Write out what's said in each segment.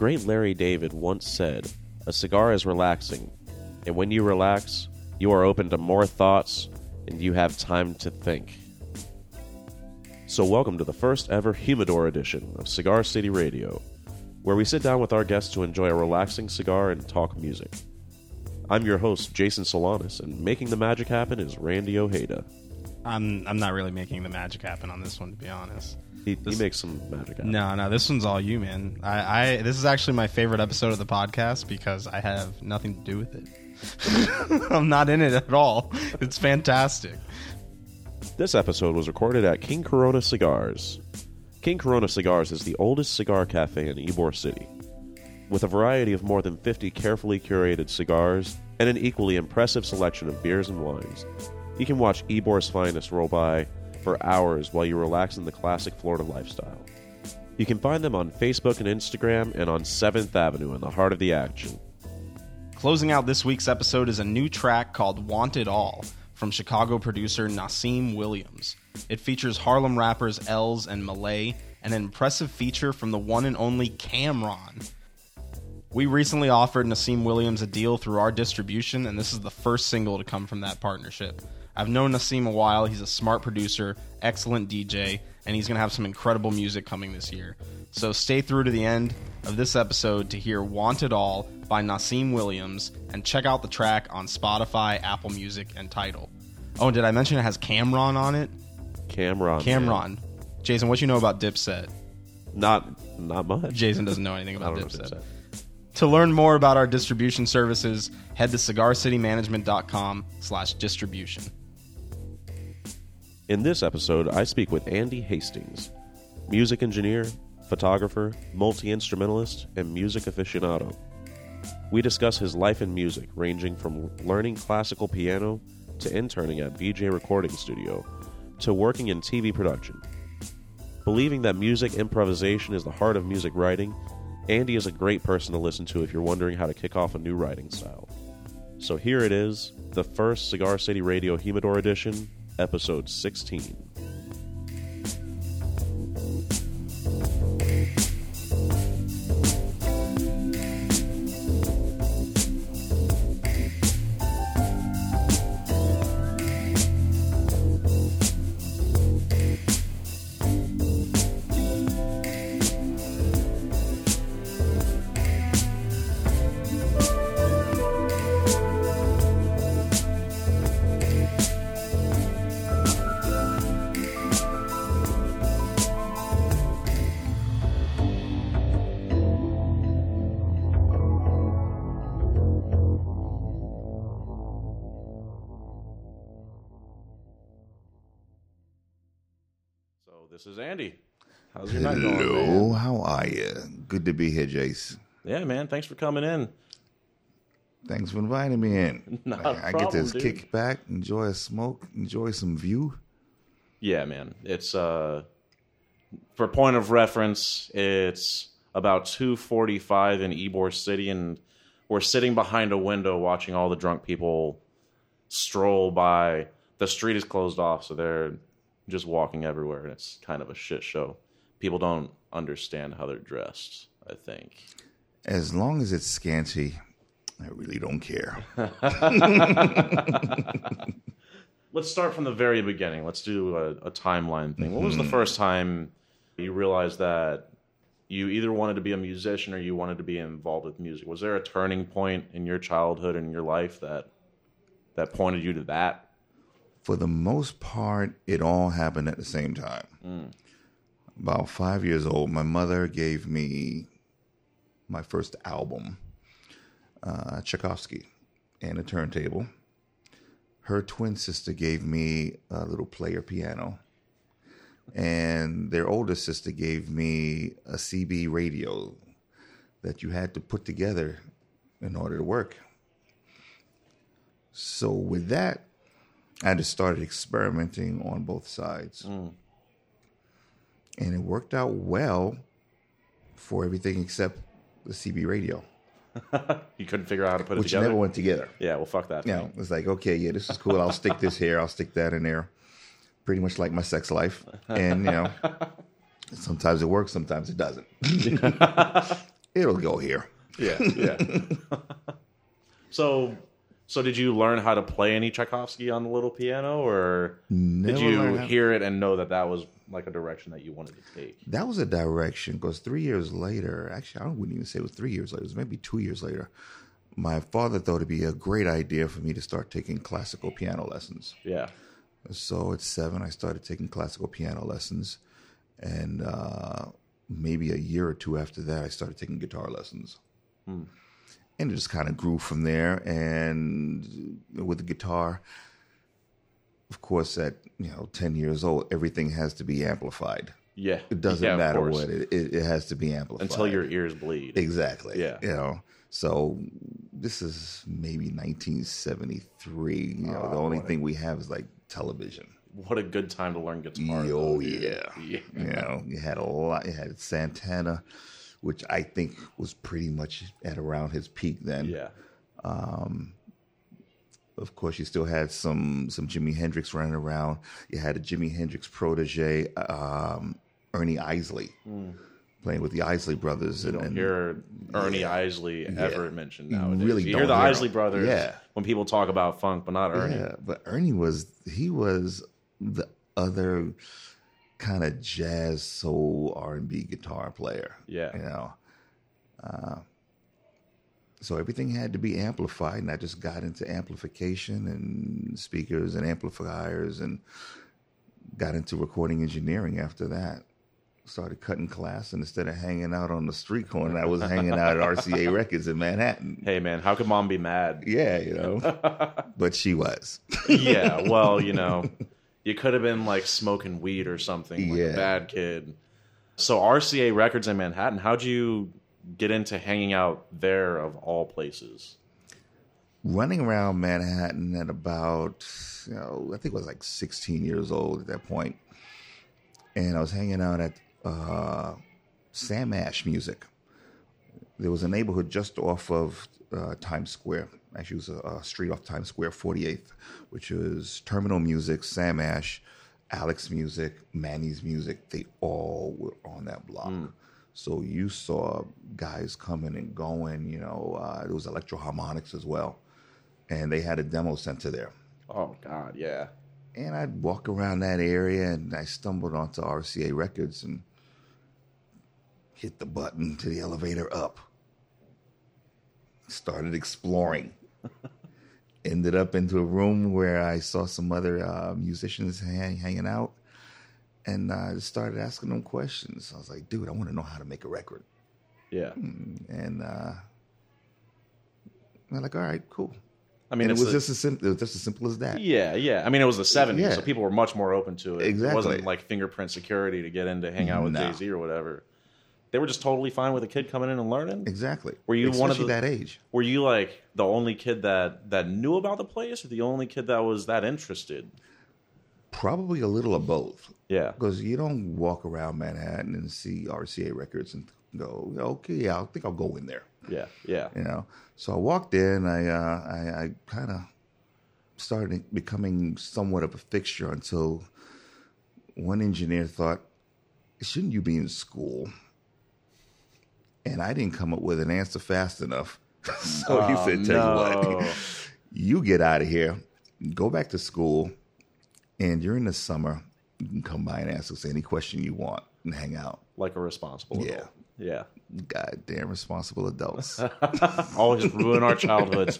Great Larry David once said, A cigar is relaxing, and when you relax, you are open to more thoughts and you have time to think. So, welcome to the first ever Humidor edition of Cigar City Radio, where we sit down with our guests to enjoy a relaxing cigar and talk music. I'm your host, Jason Solanas, and making the magic happen is Randy Ojeda. I'm I'm not really making the magic happen on this one, to be honest. He, This- he makes some magic happen. No, no, this one's all you, man. I, I this is actually my favorite episode of the podcast because I have nothing to do with it. I'm not in it at all. It's fantastic. This episode was recorded at King Corona Cigars. King Corona Cigars is the oldest cigar cafe in Ybor City. With a variety of more than 50 carefully curated cigars and an equally impressive selection of beers and wines, you can watch Ybor's finest roll by for hours while you relax in the classic Florida lifestyle. You can find them on Facebook and Instagram and on 7th Avenue in the heart of the action. Closing out this week's episode is a new track called Want It All from Chicago producer Nassim Williams. It features Harlem rappers Els and Malay and an impressive feature from the one and only Cam'ron. We recently offered Nassim Williams a deal through our distribution, and this is the first single to come from that partnership. I've known Nassim a while. He's a smart producer, excellent DJ, and he's going to have some incredible music coming this year. So stay through to the end of this episode to hear Want It All by Nassim Williams and check out the track on Spotify, Apple Music, and Tidal. Oh, and did I mention it has Cam'ron on it? Cam'ron. Cam'ron. Jason, what you know about Dipset? Not not much. Jason doesn't know anything about Dipset. Dipset. To learn more about our distribution services, head to cigarcitymanagement.com slash distribution. In this episode, I speak with Andy Hastings, music engineer, photographer, multi instrumentalist, and music aficionado. We discuss his life in music, ranging from learning classical piano to interning at VJ Recording Studio to working in TV production. Believing that music improvisation is the heart of music writing, Andy is a great person to listen to if you're wondering how to kick off a new writing style. So here it is, the first Cigar City Radio Humidor edition, episode 16. Jace. Yeah, man. Thanks for coming in. Than't for inviting me in. Not I, I get to kick back, enjoy a smoke, enjoy some view. Yeah, man. It's uh for point of reference, it's about 2:45 in Ybor City and we're sitting behind a window watching all the drunk people stroll by. The street is closed off, so they're just walking everywhere and it's kind of a shit show. People don't understand how they're dressed, I think. As long as it's scanty, I really don't care. Let's start from the very beginning. Let's do a, a timeline thing. What was the mm-hmm. first time you realized that you either wanted to be a musician or you wanted to be involved with music? Was there a turning point in your childhood and your life that that pointed you to that? For the most part, it all happened at the same time. Mm. About five years old, my mother gave me my first album, uh, Tchaikovsky, and a turntable. Her twin sister gave me a little player piano, and their older sister gave me a CB radio that you had to put together in order to work. So with that, I just started experimenting on both sides. And it worked out well for everything except the CB radio, You couldn't figure out how to put it which together. never went together. yeah, well, fuck that. Thing. know, it's like, okay, yeah, this is cool. I'll stick this here. I'll stick that in there. Pretty much like my sex life. And, you know, sometimes it works, sometimes it doesn't. it'll go here. Yeah, yeah. so, so did you learn how to play any Tchaikovsky on the little piano, or Never did you hear it and know that that was like a direction that you wanted to take? That was a direction because three years later, actually, I wouldn't even say it was three years later, it was maybe two years later. My father thought it'd be a great idea for me to start taking classical piano lessons. Yeah, So at seven, I started taking classical piano lessons. And uh, maybe a year or two after that, I started taking guitar lessons. And it just kind of grew from there. And with the guitar, of course, at you know ten years old, everything has to be amplified. yeah. It doesn't Yeah, matter course. what it, it it has to be amplified until your ears bleed. exactly. Yeah. you know. So this is maybe 1973. You know, ah, the Oh, only thing we have is like television. What a good time to learn guitar. Oh though, yeah. yeah. You know, you had a lot. You had Santana, which I think was pretty much at around his peak then. Yeah. Um, Of course, you still had some some Jimi Hendrix running around. You had a Jimi Hendrix protege, um, Ernie Isley, playing with the Isley brothers. You and, don't and hear Ernie yeah. Isley ever mentioned You nowadays. really you don't hear the hear Isley him. brothers Yeah. when people talk about funk, but not Ernie. Yeah, but Ernie was he was the other kind of jazz soul R and B guitar player. Yeah. you know. Uh, so everything had to be amplified, and I just got into amplification and speakers and amplifiers, and got into recording engineering after that. Started cutting class, and instead of hanging out on the street corner, I was hanging out at RCA Records in Manhattan. Hey man, how could mom be mad? Yeah, you know, but she was. yeah, well, you know, you could have been like smoking weed or something, like a bad kid. So RCA Records in Manhattan, how'd you get into hanging out there of all places? running around Manhattan at about, you know, I think I was like 16 years old at that point. And I was hanging out at uh, Sam Ash Music. There was a neighborhood just off of uh, Times Square. Actually, it was a, a street off Times Square, 48th, which was Terminal Music, Sam Ash, Alex Music, Manny's Music. They all were on that block. So you saw guys coming and going. You know, uh, there was Electro-Harmonix as well, and they had a demo center there. Oh God, yeah. And I'd walk around that area, and I stumbled onto RCA Records and hit the button to the elevator up. Started exploring. Ended up into a room where I saw some other uh, musicians hang, hanging out, and I just started asking them questions. I was like, "Dude, I want to know how to make a record." Yeah. And uh, they're like, "All right, cool." I mean, it was a- just as simple. It was just as simple as that. Yeah, yeah. I mean, it was the '70s, Yeah. so people were much more open to it. Exactly. It wasn't like fingerprint security to get in to hang out with No. Jay Z or whatever. They were just totally fine with a kid coming in and learning. Exactly. Were you one of the- that age? Were you like the only kid that that knew about the place, or the only kid that was that interested? Probably a little of both. Yeah, Because you don't walk around Manhattan and see RCA records and go, okay, yeah, I think I'll go in there. yeah, yeah. You know. So I walked in. I uh, I, I kind of started becoming somewhat of a fixture until one engineer thought, "Shouldn't you be in school?" And I didn't come up with an answer fast enough. so he Oh, said, "Tell you what, you get out of here, go back to school, and during the summer, you can come by and ask us any question you want and hang out." Like a responsible Yeah. adult. Yeah. Goddamn responsible adults. Always ruin our childhoods.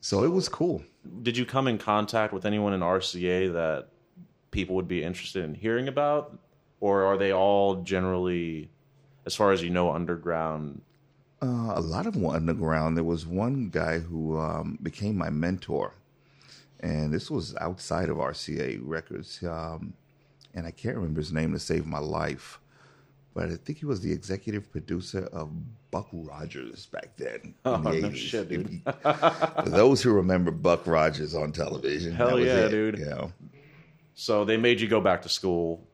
so it was cool. Did you come in contact with anyone in RCA that people would be interested in hearing about, or are they all generally, as far as you know, underground? Uh, a lot of them were underground. There was one guy who um, became my mentor, and this was outside of RCA Records. Um, and I can't remember his name to save my life, but I think he was the executive producer of Buck Rogers back then. Oh, in the no 80s. shit, dude. For those who remember Buck Rogers on television, Hell that was yeah, it, dude. You know, So they made you go back to school,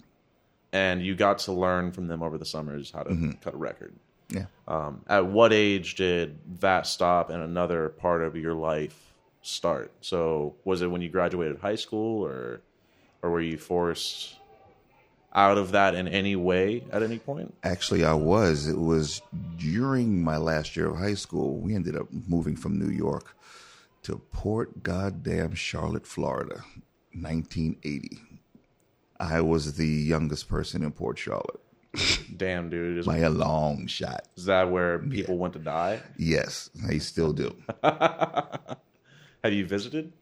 and you got to learn from them over the summers how to Mm-hmm. cut a record. yeah. Um, at what age did that stop and another part of your life start? So was it when you graduated high school, or or were you forced out of that in any way at any point? Actually, I was. It was during my last year of high school. We ended up moving from New York to Port Goddamn Charlotte, Florida, 1980. I was the youngest person in Port Charlotte Damn, dude. Is, by a long shot. is that where people went to die? Yes, they still do. Have you visited?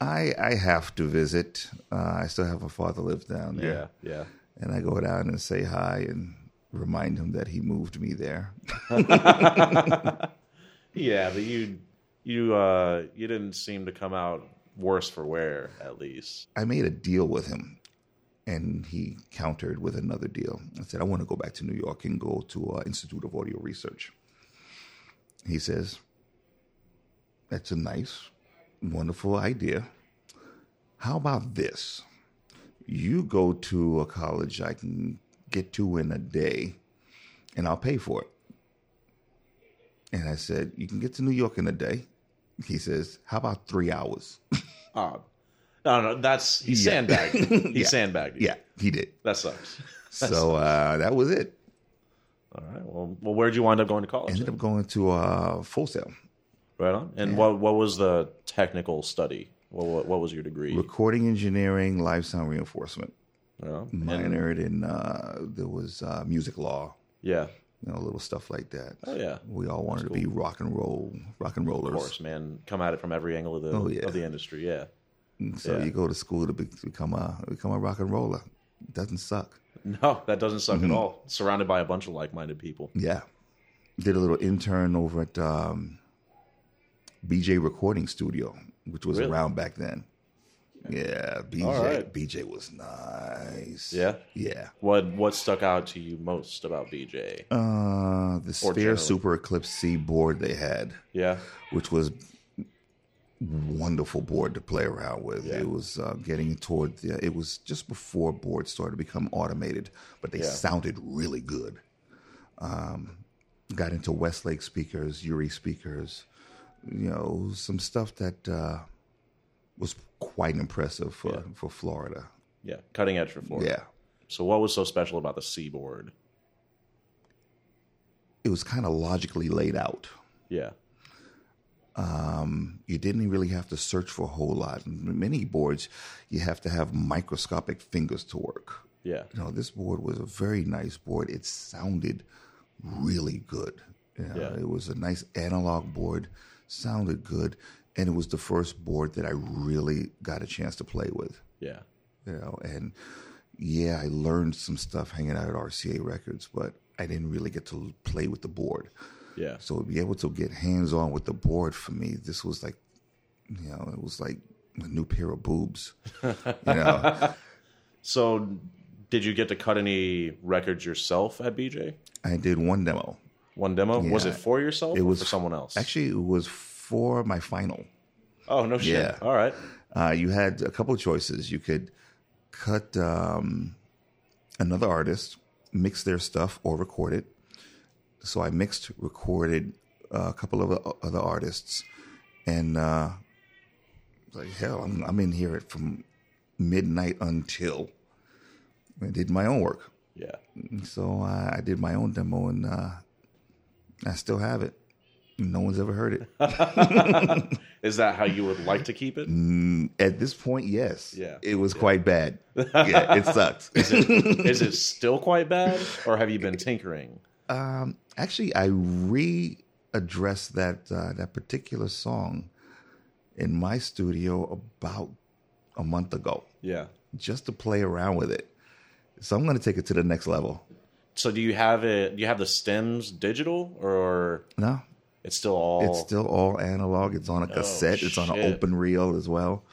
I I have to visit. Uh, I still have a father lives down there. Yeah, yeah. and I go down and say hi and remind him that he moved me there. Yeah, but you you uh you didn't seem to come out worse for wear at least. I made a deal with him, and he countered with another deal. I said, I want to go back to New York and go to uh, Institute of Audio Research. He says, That's a nice, wonderful idea. How about this? You go to a college I can get to in a day, and I'll pay for it. And I said, You can get to New York in a day. He says, How about three hours? Oh. No, no, that's he Yeah. sandbagged. He Yeah. sandbagged. you. yeah, he did. That sucks. So uh, that was it. All right. Well, well, where'd you wind up going to college? I Ended then? up going to uh, Full Sail. Right on. And what what was the technical study? What what, what was your degree? Recording engineering, live sound reinforcement. Yeah. And- Minored in uh, there was uh, music law, yeah. you know, little stuff like that. Oh yeah. We all wanted to be rock and roll, rock and rollers. Of course, man. Come at it from every angle of the Oh, yeah. of the industry. Yeah. So Yeah. you go to school to become a become a rock and roller. It doesn't suck. No, that doesn't suck Mm-hmm. at all. Surrounded by a bunch of like-minded people. Yeah. Did a little intern over at um, BJ Recording Studio, which was Really? around back then. Yeah, BJ. Right. BJ was nice. Yeah? Yeah. What what stuck out to you most about BJ? Uh, the Sphere generally. Super Eclipse C board they had, yeah. which was wonderful board to play around with. Yeah. It was uh, getting toward the, it was just before boards started to become automated, but they Yeah. sounded really good. Um, got into Westlake speakers, UREI speakers, you know, some stuff that uh, was quite impressive for, for Florida. Yeah. Cutting edge for Florida. Yeah. So what was so special about the C board? It was kind of logically laid out. Yeah. you didn't really have to search for a whole lot. Many boards, you have to have microscopic fingers to work. Yeah. You know, this board was a very nice board. It sounded really good. You know, Yeah. It was a nice analog board, sounded good, and it was the first board that I really got a chance to play with. Yeah. You know, and yeah, I learned some stuff hanging out at RCA Records, but I didn't really get to play with the board. Yeah. So to be able to get hands on with the board for me, this was like, you know, it was like a new pair of boobs. You know, So did you get to cut any records yourself at BJ? I did one demo. One demo? Was it for yourself It or was for someone else? Actually, it was for my final. oh, no shit. Yeah. All right. Uh, you had a couple of choices. You could cut um, another artist, mix their stuff, or record it. So I mixed, recorded uh, a couple of o- other artists, and uh, like hell, I'm, I'm in here from midnight until I did my own work. Yeah. So uh, I did my own demo, and uh, I still have it. No one's ever heard it. Is that how you would like to keep it? At this point, yes. Yeah. It was quite bad. Yeah, it sucks. Is it, is it still quite bad or have you been tinkering? um, actually, I readdressed that uh, that particular song in my studio about a month ago, Yeah. just to play around with it. So I'm going to take it to the next level. So do you have it do you have the stems digital or No, it's still all it's still all analog. It's on a oh, cassette. it's on an Oh, open reel as well.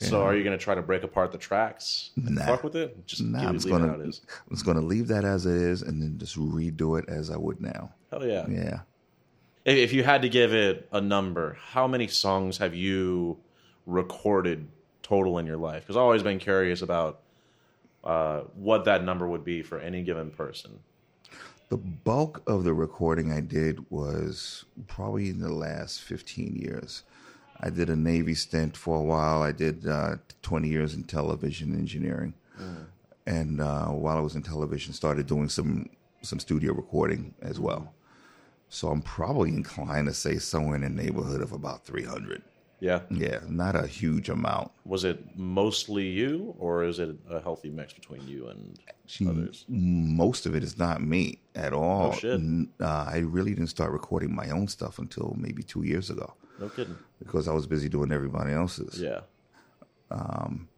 So are you going to try to break apart the tracks and Nah. fuck with it? Just Nah, I'm just leave it gonna it is. I'm just gonna leave that as it is, and then just redo it as I would now. Hell yeah. Yeah. If if you had to give it a number, how many songs have you recorded total in your life? Because I've always been curious about uh, what that number would be for any given person. The bulk of the recording I did was probably in the last 15 years. I did a Navy stint for a while. I did uh, 20 years in television engineering. and uh, while I was in television, started doing some some studio recording as well. So I'm probably inclined to say somewhere in the neighborhood of about 300. Yeah. Yeah, not a huge amount. Was it mostly you, or is it a healthy mix between you and others? Most of it is not me at all. Oh, shit. Uh, I really didn't start recording my own stuff until maybe two years ago No kidding. because I was busy doing everybody else's. Yeah. Um,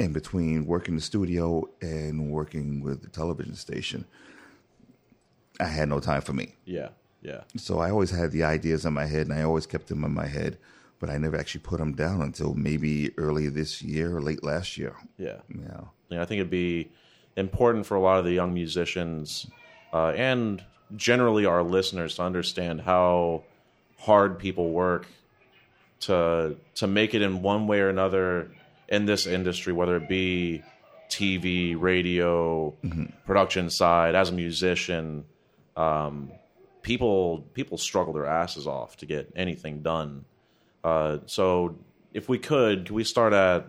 in between working the studio and working with the television station, I had no time for me. Yeah. Yeah. So I always had the ideas in my head, and I always kept them in my head, but I never actually put them down until maybe early this year or late last year. Yeah. Yeah, Yeah, I think it'd be important for a lot of the young musicians uh, and generally our listeners to understand how hard people work to to make it in one way or another in this industry, whether it be TV, radio, production side. As a musician, um, people people struggle their asses off to get anything done. Uh, so, if we could, can we start at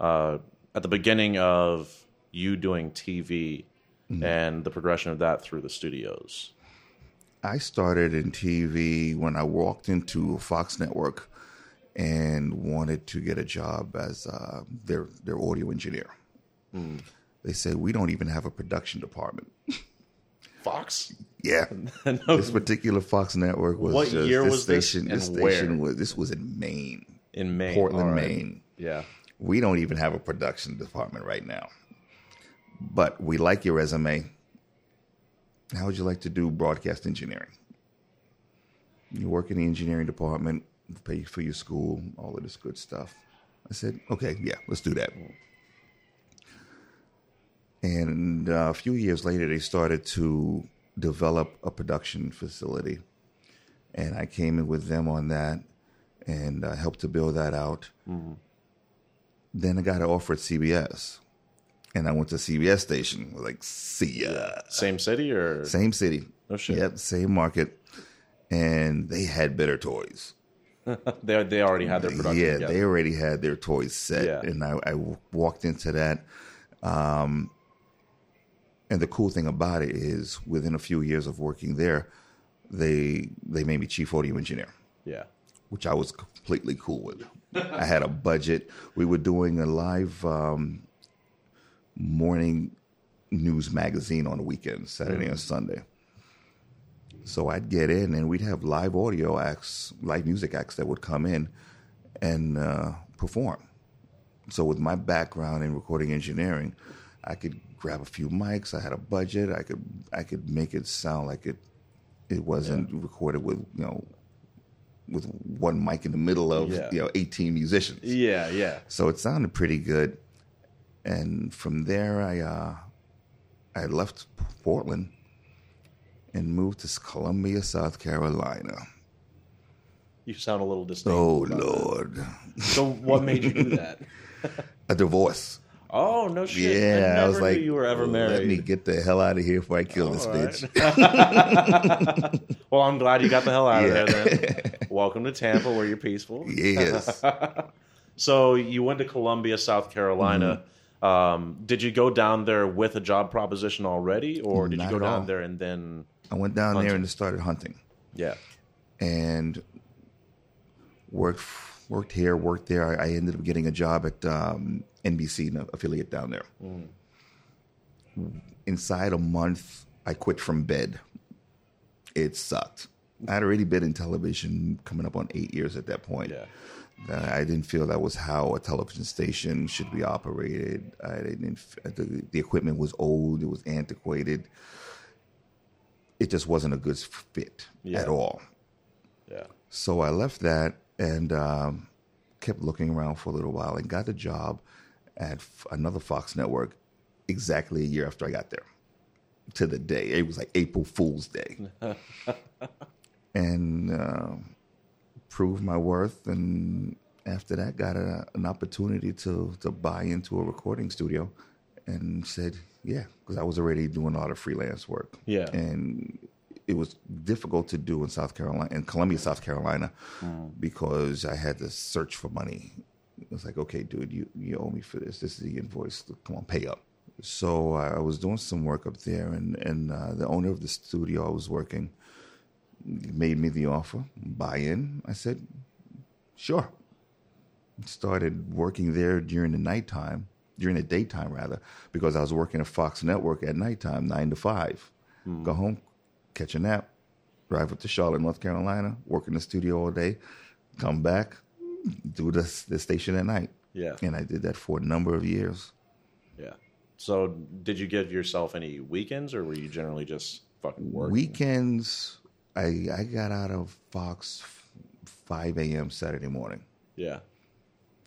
uh, at the beginning of you doing TV and the progression of that through the studios. I started in TV when I walked into Fox Network and wanted to get a job as uh, their their audio engineer. They said we don't even have a production department. Fox? Yeah, this particular Fox network was What just, year this was this station. this and station where? was this was in Maine, In Maine. Portland, right. Maine. Yeah. We don't even have a production department right now, but we like your resume. How would you like to do broadcast engineering? You work in the engineering department, pay for your school, all of this good stuff. I said, okay, yeah, let's do that. And uh, a few years later, they started to develop a production facility. And I came in with them on that and uh, helped to build that out. Then I got an offer at CBS. And I went to CBS station. Like, see ya. Same city or Same city. Oh, shit. Yep, same market. And they had better toys. they they already had their production yeah, together. they already had their toys set, Yeah. and I, I walked into that. Um, and the cool thing about it is, within a few years of working there, they they made me chief audio engineer, yeah. which I was completely cool with. I had a budget. We were doing a live um, morning news magazine on the weekends, Saturday and Sunday. So I'd get in, and we'd have live audio acts, live music acts that would come in and uh, perform. So with my background in recording engineering, I could grab a few mics. I had a budget. I could I could make it sound like it it wasn't recorded with you know with one mic in the middle of Yeah. you know 18 musicians. Yeah, yeah. So it sounded pretty good. And from there, I uh, I left Portland and moved to Columbia, South Carolina. You sound a little distinct. Oh about that. Lord, So what made you do that? a divorce. Oh no shit! Yeah, I, I was like, you were ever married. Let me get the hell out of here before I kill this All right. bitch. Well, I'm glad you got the hell out Yeah. of there. Then, welcome to Tampa, where you're peaceful. yes, So you went to Columbia, South Carolina. Mm-hmm. Um, did you go down there with a job proposition already, or did Not you go down all. there and then? I went down Hunting. there and started hunting. Yeah, and worked worked here, worked there. I, I ended up getting a job at um, NBC, affiliate down there. Inside a month, I quit from bed. It sucked. I had already been in television, coming up on eight years at that point. yeah, Uh, I didn't feel that was how a television station should be operated. I didn't. The, the equipment was old. It was antiquated. It just wasn't a good fit Yeah. at all. yeah. So I left that and um, kept looking around for a little while and got a job at f- another Fox network exactly a year after I got there. To the day, it was like April Fool's Day, and uh, proved my worth. And after that, got a, an opportunity to to buy into a recording studio, and said, "Yeah," because I was already doing a lot of freelance work. Yeah. and it was difficult to do in South Carolina, in Columbia, South Carolina, because I had to search for money. Was like, okay, dude, you, you owe me for this. This is the invoice. Come on, pay up. So I was doing some work up there, and, and uh, the owner of the studio I was working made me the offer, buy in. I said, sure. Started working there during the nighttime, during the daytime rather, because I was working at Fox Network at nighttime, nine to five. Go home, catch a nap, drive up to Charlotte, North Carolina, work in the studio all day, come back, do the, the station at night. Yeah. And I did that for a number of years. Yeah. So, did you give yourself any weekends, or were you generally just fucking working? Weekends, I I got out of Fox 5 a.m. Saturday morning. Yeah.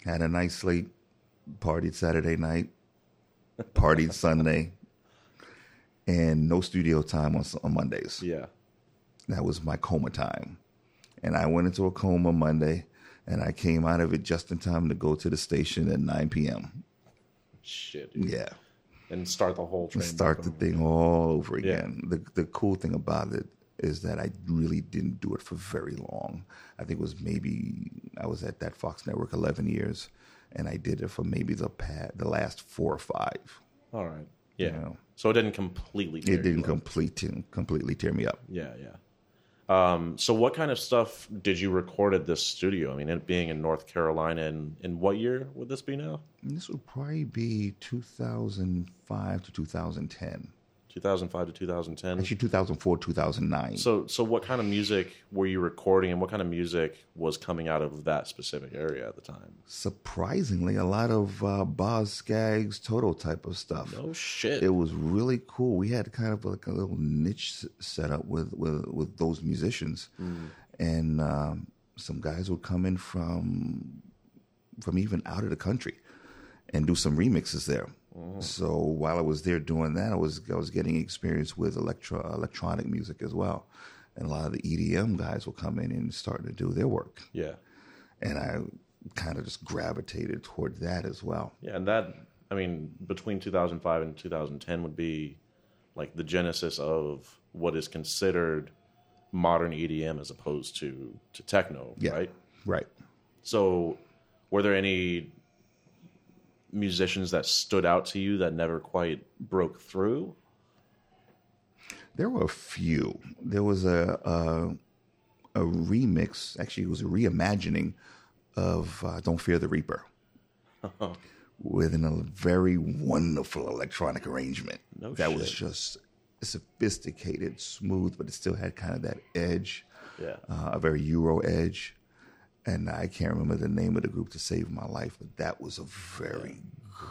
Had a nice sleep, partied Saturday night, partied Sunday, and no studio time on, on Mondays. Yeah. That was my coma time. And I went into a coma Monday, and I came out of it just in time to go to the station at 9 p.m. Shit. dude. Yeah. And start the whole train. start the thing all over Yeah. again. The the cool thing about it is that I really didn't do it for very long. I think it was maybe I was at that Fox network 11 years and I did it for maybe the pa the last 4 or 5. All right. Yeah. You know. So it didn't completely. tear It didn't you up. complete completely tear me up. Yeah, yeah. Um, so what kind of stuff did you record at this studio? I mean, it being in North Carolina, and in what year would this be now? This would probably be 2005 to 2010. 2005 to 2010. Actually 2004 2009. So, so what kind of music were you recording, and what kind of music was coming out of that specific area at the time? Surprisingly, a lot of uh, Boz Scaggs, Toto type of stuff. Oh shit! it was really cool. We had kind of like a little niche set up with with, with those musicians, and um, some guys would come in from from even out of the country and do some remixes there. Mm-hmm. So while I was there doing that, I was I was getting experience with electro electronic music as well, and a lot of the EDM guys will come in and start to do their work, yeah, and I kind of just gravitated toward that as well. yeah, and that I mean, between 2005 and 2010 would be like the genesis of what is considered modern EDM as opposed to to techno, Yeah. right? Right. So, were there any musicians that stood out to you that never quite broke through? There were a few. There was a a, a remix. Actually, it was a reimagining of uh, "Don't Fear the Reaper" within a very wonderful electronic arrangement. No that was just sophisticated, smooth, but it still had kind of that edge, Yeah. uh, a very Euro edge. And I can't remember the name of the group to save my life, but that was a very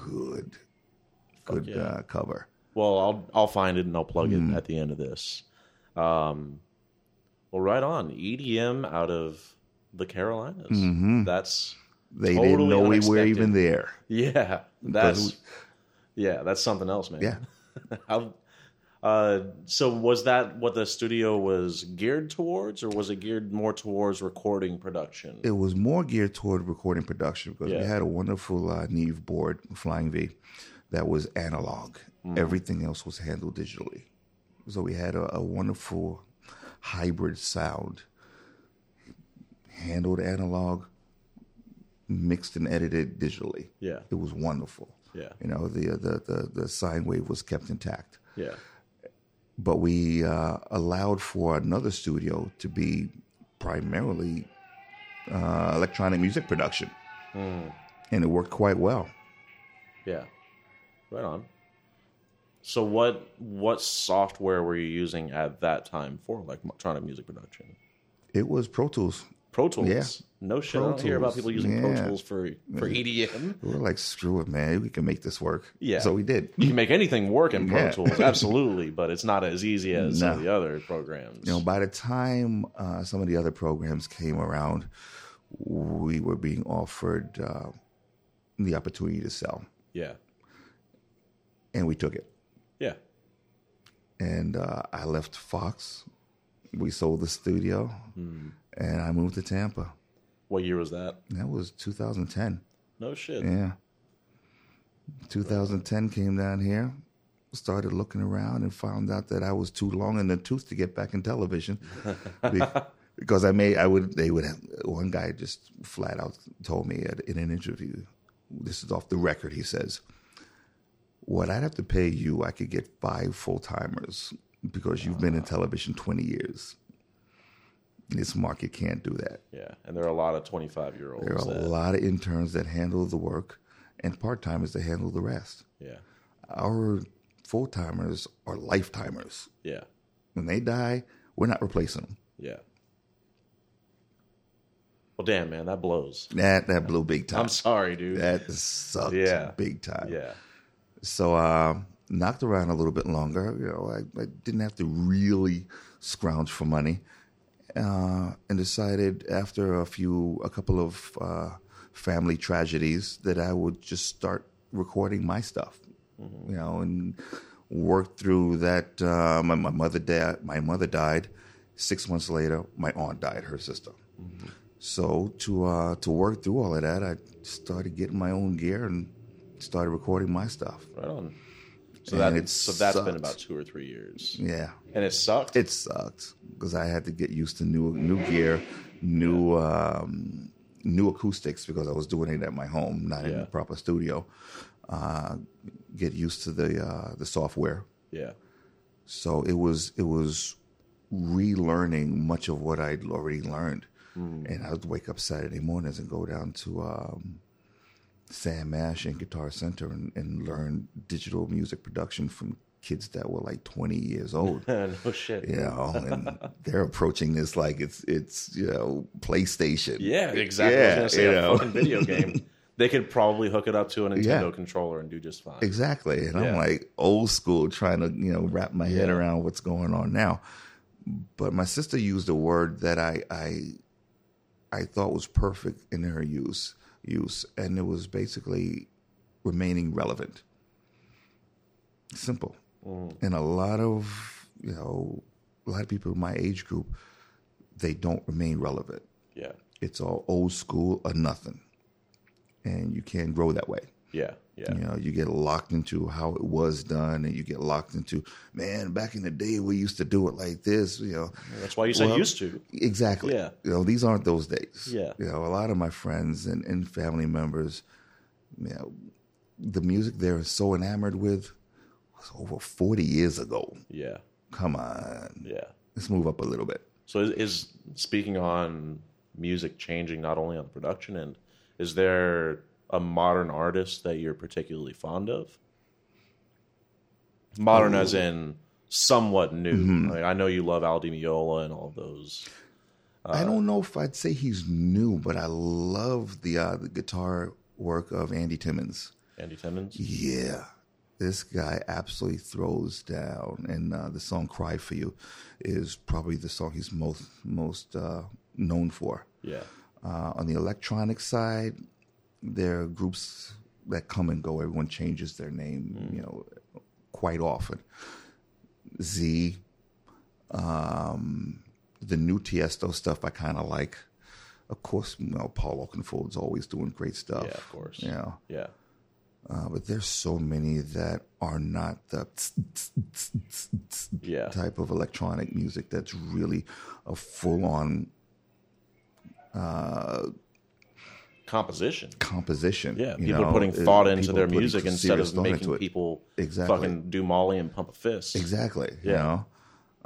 good, good yeah. uh, cover. Well, I'll I'll find it and I'll plug Mm. it at the end of this. Um, well, right on EDM out of the Carolinas. That's They Totally didn't know we were even there. yeah, that's yeah, that's something else, man. Yeah. How, uh, so was that what the studio was geared towards, or was it geared more towards recording production? it was more geared toward recording production because Yeah. we had a wonderful uh, Neve board, Flying V, that was analog. Everything else was handled digitally. So we had a, a wonderful hybrid sound, handled analog, mixed and edited digitally. Yeah. It was wonderful. Yeah. You know, the the the, the sine wave was kept intact yeah, but we uh, allowed for another studio to be primarily uh, electronic music production, and it worked quite well. yeah, right on. So what what software were you using at that time for like electronic music production? It was Pro Tools. Pro Tools. Yeah. No shit. I don't hear about people using Pro Tools for for EDM. We were like, screw it, man, we can make this work. Yeah. so we did. You can make anything work in Pro Yeah. Tools, absolutely, but it's not as easy as some of the other programs. You know, by the time uh, some of the other programs came around, we were being offered uh, the opportunity to sell, yeah, and we took it. yeah, and uh, I left Fox. We sold the studio, and I moved to Tampa. What year was that? That was 2010. No shit. Yeah, 2010 came down here, started looking around, and found out that I was too long in the tooth to get back in television. Because I may I would they would have one guy just flat out told me at, in an interview. This is off the record. He says, "What I'd have to pay you, I could get five full timers because you've been in ah. television twenty years. This market can't do that. Yeah, and there are a lot of 25 year olds. There are a that, lot of interns that handle the work, and part timers that handle the rest. yeah, Our full timers are lifetimers. yeah, When they die, we're not replacing them. yeah. Well, damn, man, that blows. That that blew big time. I'm sorry, dude. That sucked Yeah. big time. yeah, So uh, knocked around a little bit longer. You know, I, I didn't have to really scrounge for money, uh, and decided after a few, a couple of uh, family tragedies, that I would just start recording my stuff. You know, and work through that. Uh, my, my mother died. My mother died. Six months later, my aunt died. Her sister. So to uh, to work through all of that, I started getting my own gear and started recording my stuff. right on. So And that so that's been about two or three years, Yeah, and it sucked. it sucked because I had to get used to new new gear, new um, new acoustics because I was doing it at my home, not in Yeah. a proper studio. Uh, get used to the uh, the software. yeah, So it was it was relearning much of what I'd already learned, and I would wake up Saturday mornings and go down to um, Sam Ash and Guitar Center and, and learn digital music production from kids that were like twenty years old. no shit. You know, and they're approaching this like it's it's you know PlayStation. Yeah, exactly. Was say you a know. fucking video game. They could probably hook it up to a Nintendo Yeah. controller and do just fine. Exactly. And Yeah. I'm like old school trying to, you know, wrap my head Yeah. around what's going on now. But my sister used a word that I I I thought was perfect in her use use and it was basically remaining relevant. Simple. Mm. And a lot of, you know, a lot of people in my age group they don't remain relevant. Yeah, It's all old school or nothing. And you can't grow that way. Yeah, yeah, You know, you get locked into how it was done, and you get locked into, man, back in the day we used to do it like this. You know, That's why you said Well, used to. exactly. Yeah. You know, these aren't those days. Yeah. You know, a lot of my friends and, and family members, you know, the music they're so enamored with was over forty years ago. Yeah, Come on, yeah. let's move up a little bit. So is, is speaking on music changing not only on the production end, is there a modern artist that you're particularly fond of? Modern as in somewhat new. Like, I know you love Al Di Meola and all those. I don't know if I'd say he's new, but I love the uh, the guitar work of Andy Timmons. Andy Timmons. Yeah, this guy absolutely throws down, and uh, the song "Cry for You" is probably the song he's most most uh, known for. Yeah. Uh, on the electronic side, there are groups that come and go. Everyone changes their name, you know, quite often. Z, um, the new Tiesto stuff I kind of like. Of course, you know, Paul Oakenfold's always doing great stuff. Yeah, of course. You know, Yeah. uh, but there's so many that are not the Yeah. type of electronic music that's really a full on Composition. composition. Yeah. you People know? are putting It- thought into their music instead of making people Exactly. fucking do Molly and pump a fist. Exactly. You Yeah. know,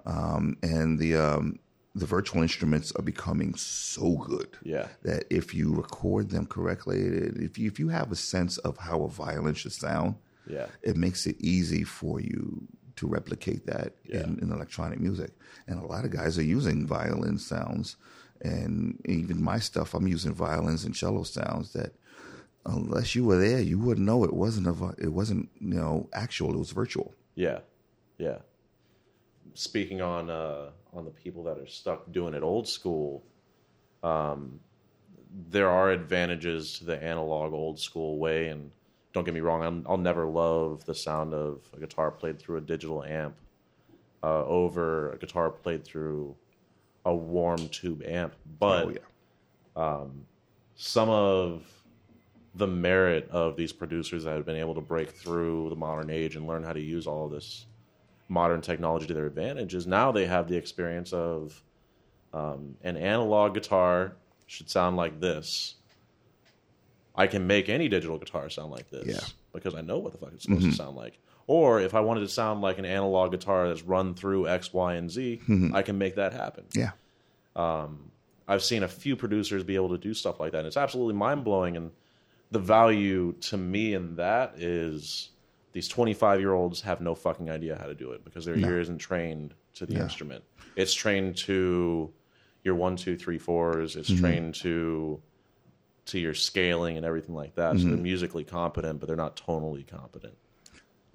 um, and the um, the virtual instruments are becoming so good. Yeah. That if you record them correctly, if you if you have a sense of how a violin should sound, Yeah. it makes it easy for you to replicate that Yeah. in, in electronic music. And a lot of guys are using violin sounds, and even my stuff, I'm using violins and cello sounds that. Unless you were there, you wouldn't know it wasn't a it wasn't you know actual. It was virtual. Yeah, yeah. Speaking on uh, on the people that are stuck doing it old school, um, there are advantages to the analog old school way. And don't get me wrong, I'm, I'll never love the sound of a guitar played through a digital amp uh, over a guitar played through a warm tube amp. But oh yeah. some of the merit of these producers that have been able to break through the modern age and learn how to use all of this modern technology to their advantage is now they have the experience of um, an analog guitar should sound like this. I can make any digital guitar sound like this Yeah. Mm-hmm. because I know what the fuck it's supposed to sound like. Or if I wanted to sound like an analog guitar that's run through X, Y, and Z, Mm-hmm. I can make that happen. Yeah. Um, I've seen a few producers be able to do stuff like that. And it's absolutely mind blowing. And the value to me in that is these 25 year olds have no fucking idea how to do it because their ear isn't trained to the instrument. It's trained to your one, two, three, fours. It's mm-hmm. trained to to your scaling and everything like that. So they're mm-hmm. musically competent, but they're not tonally competent.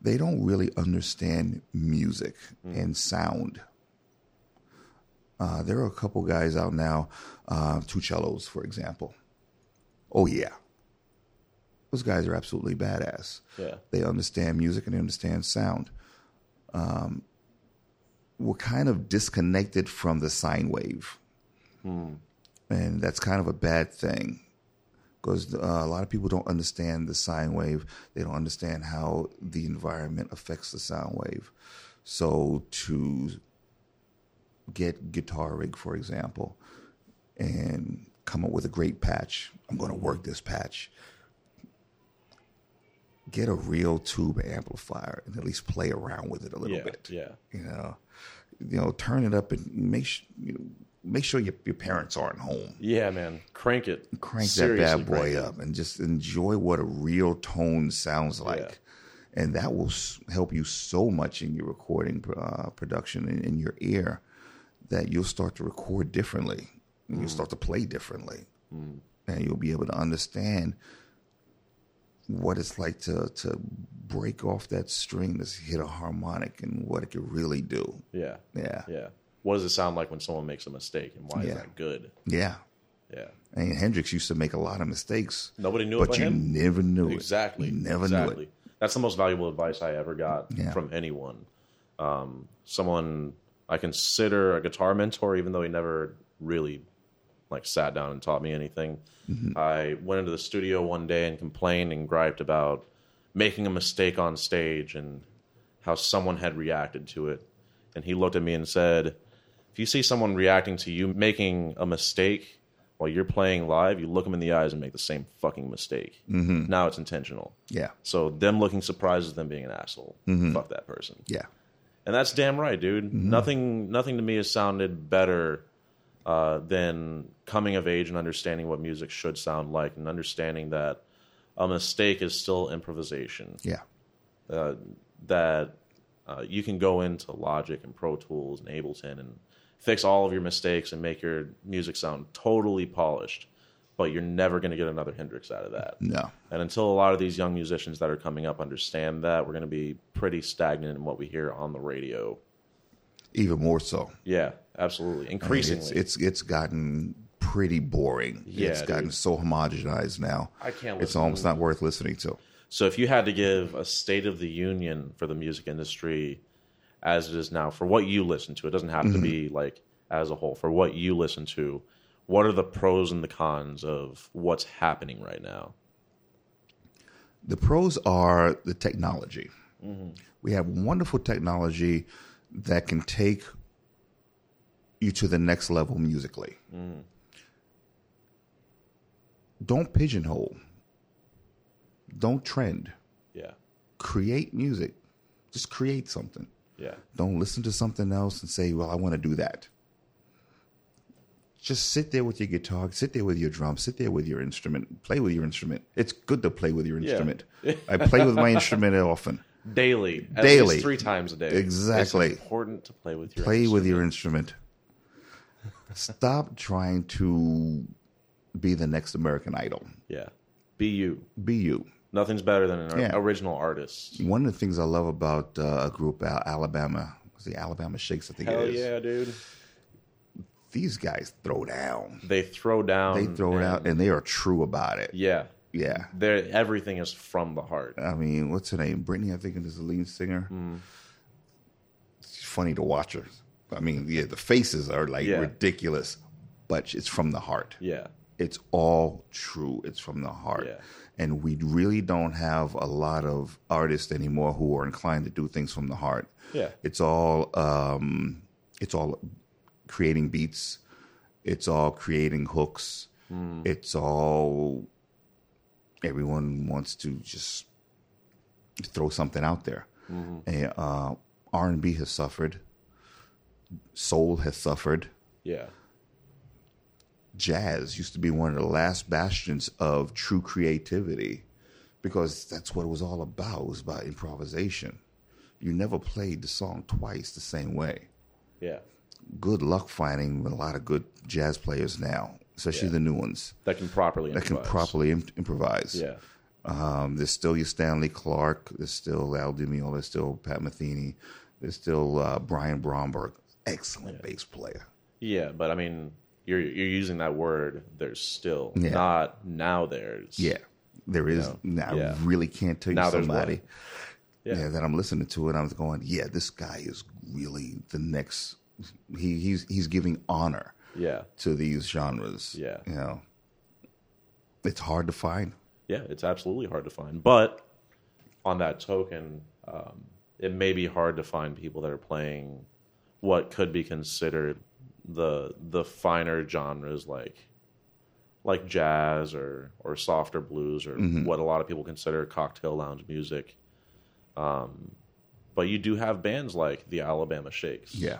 They don't really understand music and sound. Uh, there are a couple guys out now, uh, 2Cellos, for example. Oh, yeah. Those guys are absolutely badass. Yeah. They understand music and they understand sound. Um, we're kind of disconnected from the sine wave. And that's kind of a bad thing because uh, a lot of people don't understand the sine wave. They don't understand how the environment affects the sound wave. So to get Guitar Rig, for example, and come up with a great patch, I'm going to work this patch. Get a real tube amplifier and at least play around with it a little Yeah. bit. Yeah. You know, you know, turn it up and make sh- you know, make sure your, your parents aren't home Yeah, man. Crank it. crank Seriously that bad boy up and just enjoy what a real tone sounds like. Yeah. And that will s- help you so much in your recording uh, production in, in your ear that you'll start to record differently. Mm. You'll start to play differently. And you'll be able to understand what it's like to, to break off that string to hit a harmonic and what it could really do. Yeah. Yeah. Yeah. What does it sound like when someone makes a mistake and why is that good? Yeah. Yeah. And Hendrix used to make a lot of mistakes. Nobody knew it but but you him? never knew Exactly. it. You never exactly. knew it. That's the most valuable advice I ever got Yeah. from anyone. Um, someone I consider a guitar mentor, even though he never really like sat down and taught me anything. Mm-hmm. I went into the studio one day and complained and griped about making a mistake on stage and how someone had reacted to it. And he looked at me and said, If you see someone reacting to you making a mistake while you're playing live, you look them in the eyes and make the same fucking mistake. Mm-hmm. Now it's intentional. Yeah. So them looking surprised is them being an asshole. Fuck that person. Yeah. And that's damn right, dude. Nothing, nothing to me has sounded better uh, than coming of age and understanding what music should sound like, and understanding that a mistake is still improvisation. Yeah. Uh, that uh, you can go into Logic and Pro Tools and Ableton and fix all of your mistakes and make your music sound totally polished, but you're never going to get another Hendrix out of that. No. And until a lot of these young musicians that are coming up understand that, we're going to be pretty stagnant in what we hear on the radio. Even more so. Yeah, absolutely. Increasingly. It's it's it's gotten pretty boring. Yeah, it's gotten dude. so homogenized now. I can't It's almost not worth listening to. So if you had to give a state of the union for the music industry as it is now, for what you listen to, it doesn't have to mm-hmm. be like as a whole, for what you listen to, what are the pros and the cons of what's happening right now? The pros are the technology. Mm-hmm. We have wonderful technology that can take you to the next level musically. Mm-hmm. Don't pigeonhole. Don't trend. Yeah. Create music. Just create something. Yeah. Don't listen to something else and say, well, I want to do that. Just sit there with your guitar, sit there with your drum, sit there with your instrument, play with your instrument. It's good to play with your instrument. I play with my instrument often. Daily. At Daily. least three times a day. Exactly. It's important to play with your Play with your instrument. Stop trying to be the next American Idol. Yeah. Be you. Be you. Nothing's better than an Yeah. original artist. One of the things I love about uh, a group, Al- Alabama, was the Alabama Shakes, I think Hell it is. yeah, dude. These guys throw down. They throw down. They throw it out, and they are true about it. Yeah. Yeah. They're, everything is from the heart. I mean, what's her name? Brittany, I think is the lead singer. Mm. It's funny to watch her. I mean, yeah, the faces are like Yeah. ridiculous, but it's from the heart. Yeah. It's all true. It's from the heart. Yeah. And we really don't have a lot of artists anymore who are inclined to do things from the heart. Yeah. It's all um, it's all creating beats, It's all creating hooks. It's all everyone wants to just throw something out there. And, uh, R and B has suffered. Soul has suffered. Yeah. Jazz used to be one of the last bastions of true creativity because that's what it was all about. It was about improvisation. You never played the song twice the same way. Yeah. Good luck finding a lot of good jazz players now, especially Yeah. the new ones That can properly that can improvise. properly Im- improvise. Yeah. Um, there's still your Stanley Clarke. There's still Al Di Meola. There's still Pat Metheny. There's still uh, Brian Bromberg. Excellent bass player. Yeah, but I mean, you're you're using that word. There's still Yeah. not now. There's Yeah, there is. know, now, yeah. I really can't tell you Now somebody. Yeah. Yeah. that I'm listening to, and I'm going, yeah, this guy is really the next. He he's he's giving honor yeah to these genres. Yeah. you know, it's hard to find. yeah. It's absolutely hard to find. But on that token, um, it may be hard to find people that are playing what could be considered the the finer genres like like jazz or or softer blues or Mm-hmm. what a lot of people consider cocktail lounge music. Um, but you do have bands like the Alabama Shakes. Yeah,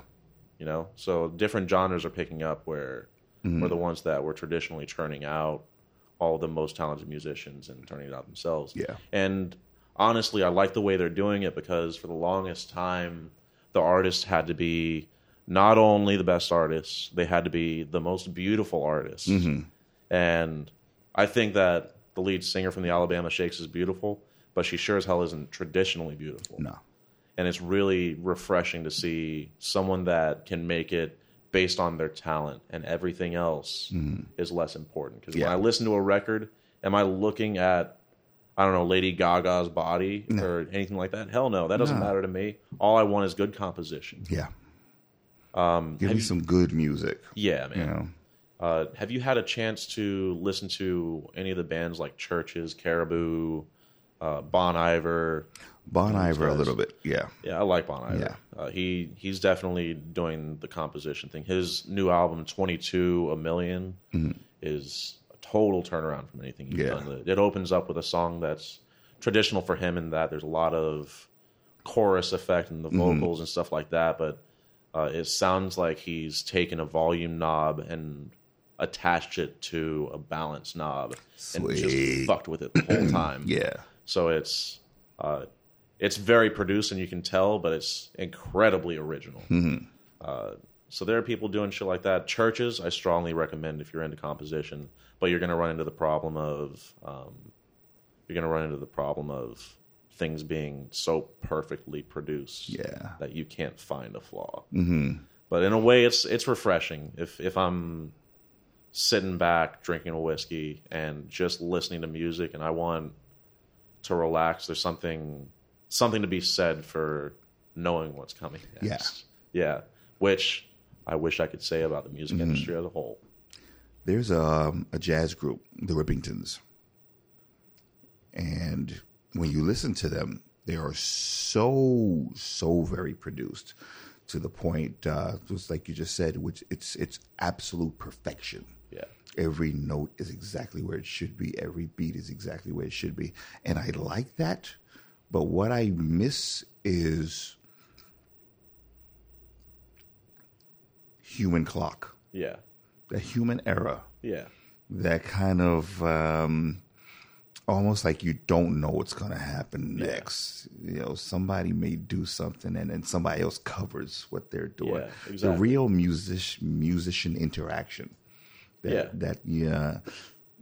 you know so different genres are picking up where Mm-hmm. were the ones that were traditionally churning out all the most talented musicians and turning it out themselves Yeah. and honestly i like the way they're doing it because for the longest time the artists had to be not only the best artists they had to be the most beautiful artists. Mm-hmm. and i think that the lead singer from the alabama shakes is beautiful but she sure as hell isn't traditionally beautiful. No, and it's really refreshing to see someone that can make it based on their talent and everything else is less important. Because Yeah. when i listen to a record am i looking at i don't know lady gaga's body or anything like that? Hell no that doesn't No. matter to me. All i want is good composition. Yeah. Um, Give me you- some good music. yeah man You know, uh, have you had a chance to listen to any of the bands like CHVRCHES caribou uh, bon iver Bon Iver a little bit. Yeah, Yeah, I like Bon Iver. Yeah. Uh, he he's definitely doing the composition thing. His new album, Twenty Two A 1000000 is a total turnaround from anything he's Mm-hmm. Yeah. done. It opens up with a song that's traditional for him in that there's a lot of chorus effect in the Mm-hmm. vocals and stuff like that, but uh, it sounds like he's taken a volume knob and attached it to a balance knob and just fucked with it the whole time. yeah. So it's uh, it's very produced and you can tell, but it's incredibly original. Uh, so there are people doing shit like that. CHVRCHES, I strongly recommend if you're into composition, but you're going to run into the problem of um, you're going to run into the problem of things being so perfectly produced Yeah. that you can't find a flaw. Mm-hmm. But in a way, it's it's refreshing if if I'm sitting back drinking a whiskey and just listening to music and I want to relax. There's something something to be said for knowing what's coming next. Yeah. Which I wish I could say about the music industry as a whole. There's a, a jazz group, the Rippingtons. And when you listen to them, they are so, so very produced to the point, uh, just like you just said, which it's it's absolute perfection. Yeah. Every note is exactly where it should be. Every beat is exactly where it should be. And I like that. But what I miss is human clock, Yeah. the human error Yeah. that kind of um, almost like you don't know what's going to happen next. You know, somebody may do something and then somebody else covers what they're doing. Yeah, The real music musician interaction. That, Yeah. That yeah,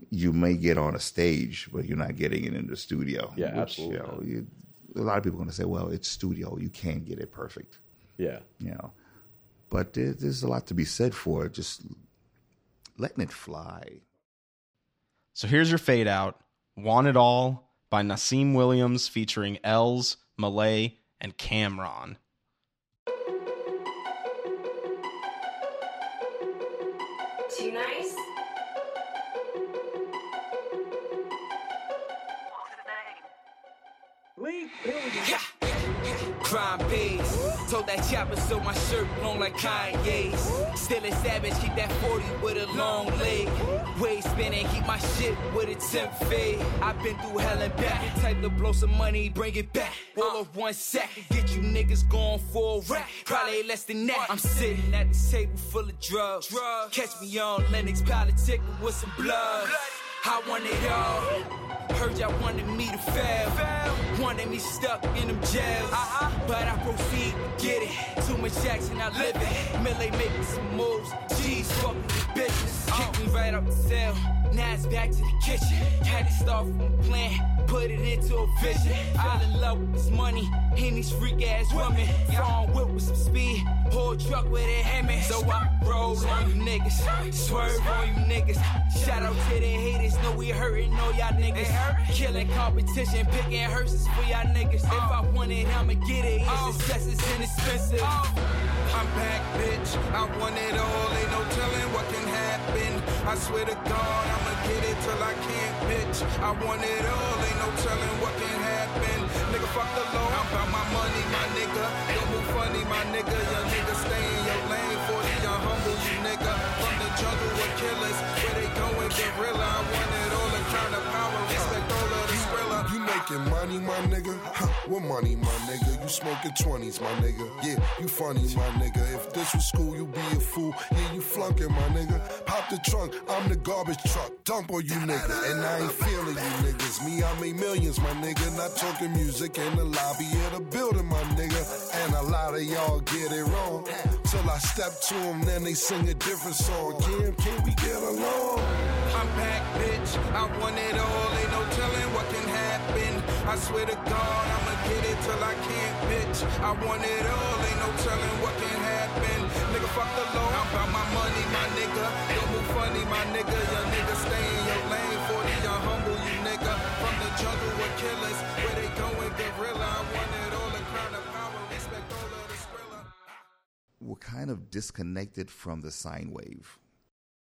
you may get on a stage, but you're not getting it in the studio. Yeah, which, absolutely You know, you, a lot of people are going to say, "Well, it's studio. You can't get it perfect." Yeah. You know, but there, there's a lot to be said for just letting it fly. So here's your fade out Want It All by Nassim Williams featuring Els, Malay, and Cam'ron. That chopper so my shirt long like Kanye's. Still a savage, keep that 40 with a long leg. Way spinning, keep my shit with a temp fade. I've been through hell and back. Type to blow some money, bring it back. All of one sack get you niggas going for a rack. Probably less than that. I'm sitting at the table full of drugs. Catch me on Lennox, politicking with some blood. I want it all. Heard y'all wanted me to fail. Wanted me stuck in them jails. Uh-huh. But I proceed to get it. Too much action, I live it. Millie making some moves. G's fucking with bitches. Uh. Kick me right out the cell. Now it's back to the kitchen. Had to start from a plan, put it into a vision. Fell in love with this money and these freak ass women. Phone whip with some speed, whole truck with a Hemi. So I roll on you niggas, swerve on you niggas. Shout out to the haters, know we hurting, know y'all niggas. Killing competition, picking hearses for y'all niggas. If I want it, I'ma get it. Your oh. success is inexpensive. Oh. I'm back, bitch. I want it all. Ain't no telling what can happen. I swear to God, I'ma get it till I can't, bitch. I want it all. Ain't no telling what can happen. Nigga, fuck the law. I'm about my money, my nigga. Don't move funny, my nigga. Young nigga, stay in your lane. 40, young humble, you nigga. From the jungle with killers, where they going gorilla. I want it all. The crown of power. Respect making money, my nigga? Huh, what money, my nigga? You smoking 20s, my nigga. Yeah, you funny, my nigga. If this was school, you'd be a fool. Yeah, you flunking, my nigga. Pop the trunk, I'm the garbage truck. Dump on you, nigga. And I ain't feeling you niggas. Me, I make millions, my nigga. Not talking music in the lobby of the building, my nigga. And a lot of y'all get it wrong. Till I step to them, then they sing a different song. Kim, can we get along? I'm back, bitch. I want it all. Ain't no telling what can happen. I swear to God, I'ma get it till I can't, bitch. I want it all. Ain't no telling what can happen. Nigga, fuck the law. I'm about my money, my nigga. Don't move funny, my nigga. Young nigga, stay in your lane. 40, young humble, you nigga. From the jungle with killers, where they going gorilla. I want it all. The crown of power. Respect all of the. We're kind of disconnected from the sine wave.